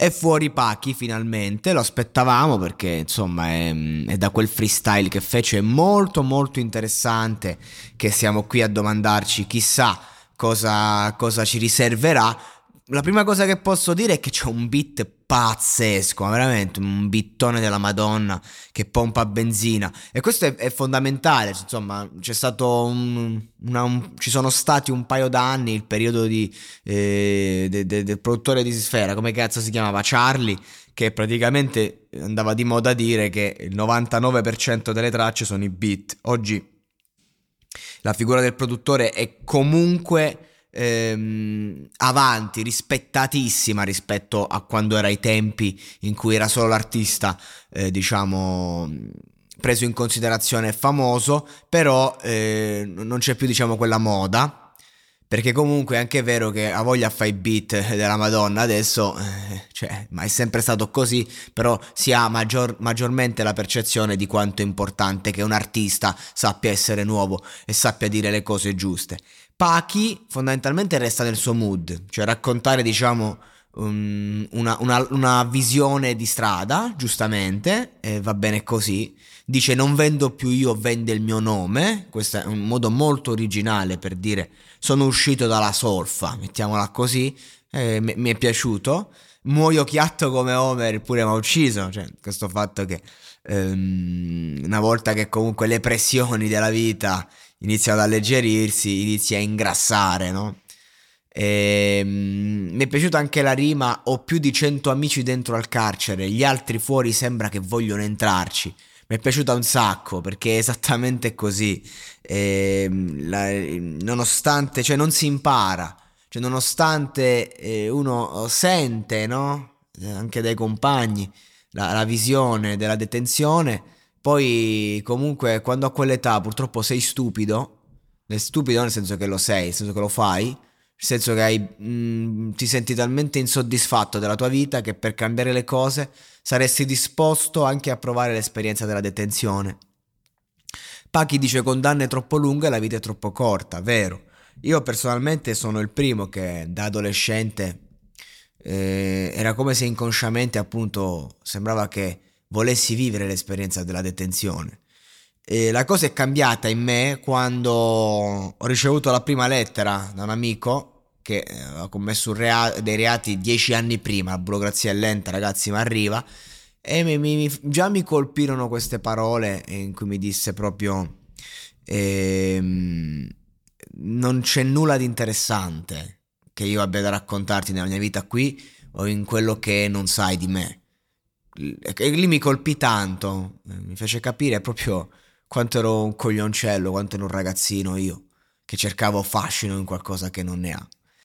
È fuori Pacchi finalmente, lo aspettavamo perché insomma è, è da quel freestyle che fece molto molto interessante che siamo qui a domandarci chissà cosa, cosa ci riserverà. La prima cosa che posso dire è che c'è un beat pazzesco, ma veramente un bittone della Madonna che pompa benzina. E questo è, è fondamentale, insomma c'è stato un, una, un, ci sono stati un paio d'anni il periodo di, eh, de, de, del produttore di Sfera, come cazzo si chiamava, Charlie, che praticamente andava di moda a dire che il 99% delle tracce sono i beat, oggi la figura del produttore è comunque ehm, avanti, rispettatissima rispetto a quando era ai tempi in cui era solo l'artista, eh, diciamo preso in considerazione famoso, però eh, non c'è più diciamo quella moda. Perché comunque è anche vero che ha voglia fa i beat della Madonna adesso, eh, cioè, ma è sempre stato così, però si ha maggior, maggiormente la percezione di quanto è importante che un artista sappia essere nuovo e sappia dire le cose giuste. Pachi fondamentalmente resta nel suo mood, cioè raccontare diciamo um, una, una, una, visione di strada, giustamente, e va bene così. Dice non vendo più io, vende il mio nome, questo è un modo molto originale per dire sono uscito dalla solfa, mettiamola così, eh, mi, mi è piaciuto. Muoio chiatto come Homer, pure mi ha ucciso, cioè questo fatto che um, una volta che comunque le pressioni della vita iniziano ad alleggerirsi, inizi a ingrassare, no? E, um, mi è piaciuta anche la rima: ho più di 100 amici dentro al carcere, gli altri fuori sembra che vogliono entrarci. Mi è piaciuta un sacco perché è esattamente così. E, la, nonostante, cioè, non si impara, cioè, nonostante eh, uno sente, no? Anche dai compagni, la, la visione della detenzione poi comunque quando a quell'età purtroppo sei stupido, stupido nel senso che lo sei, nel senso che lo fai, nel senso che hai, mh, mm, ti senti talmente insoddisfatto della tua vita che per cambiare le cose saresti disposto anche a provare l'esperienza della detenzione. Pachi dice condanne troppo lunghe e la vita è troppo corta, vero. Io personalmente sono il primo che da adolescente eh, era come se inconsciamente appunto sembrava che volessi vivere l'esperienza della detenzione. E la cosa è cambiata in me quando ho ricevuto la prima lettera da un amico che eh, aveva commesso rea- dei reati dieci anni prima, la burocrazia è lenta ragazzi ma arriva, e mi, mi, già mi colpirono queste parole in cui mi disse proprio ehm, non c'è nulla di interessante che io abbia da raccontarti nella mia vita qui o in quello che non sai di me e lì mi colpì tanto, eh, mi fece capire proprio quanto ero un coglioncello, quanto ero un ragazzino io, che cercavo fascino in qualcosa che non ne ha.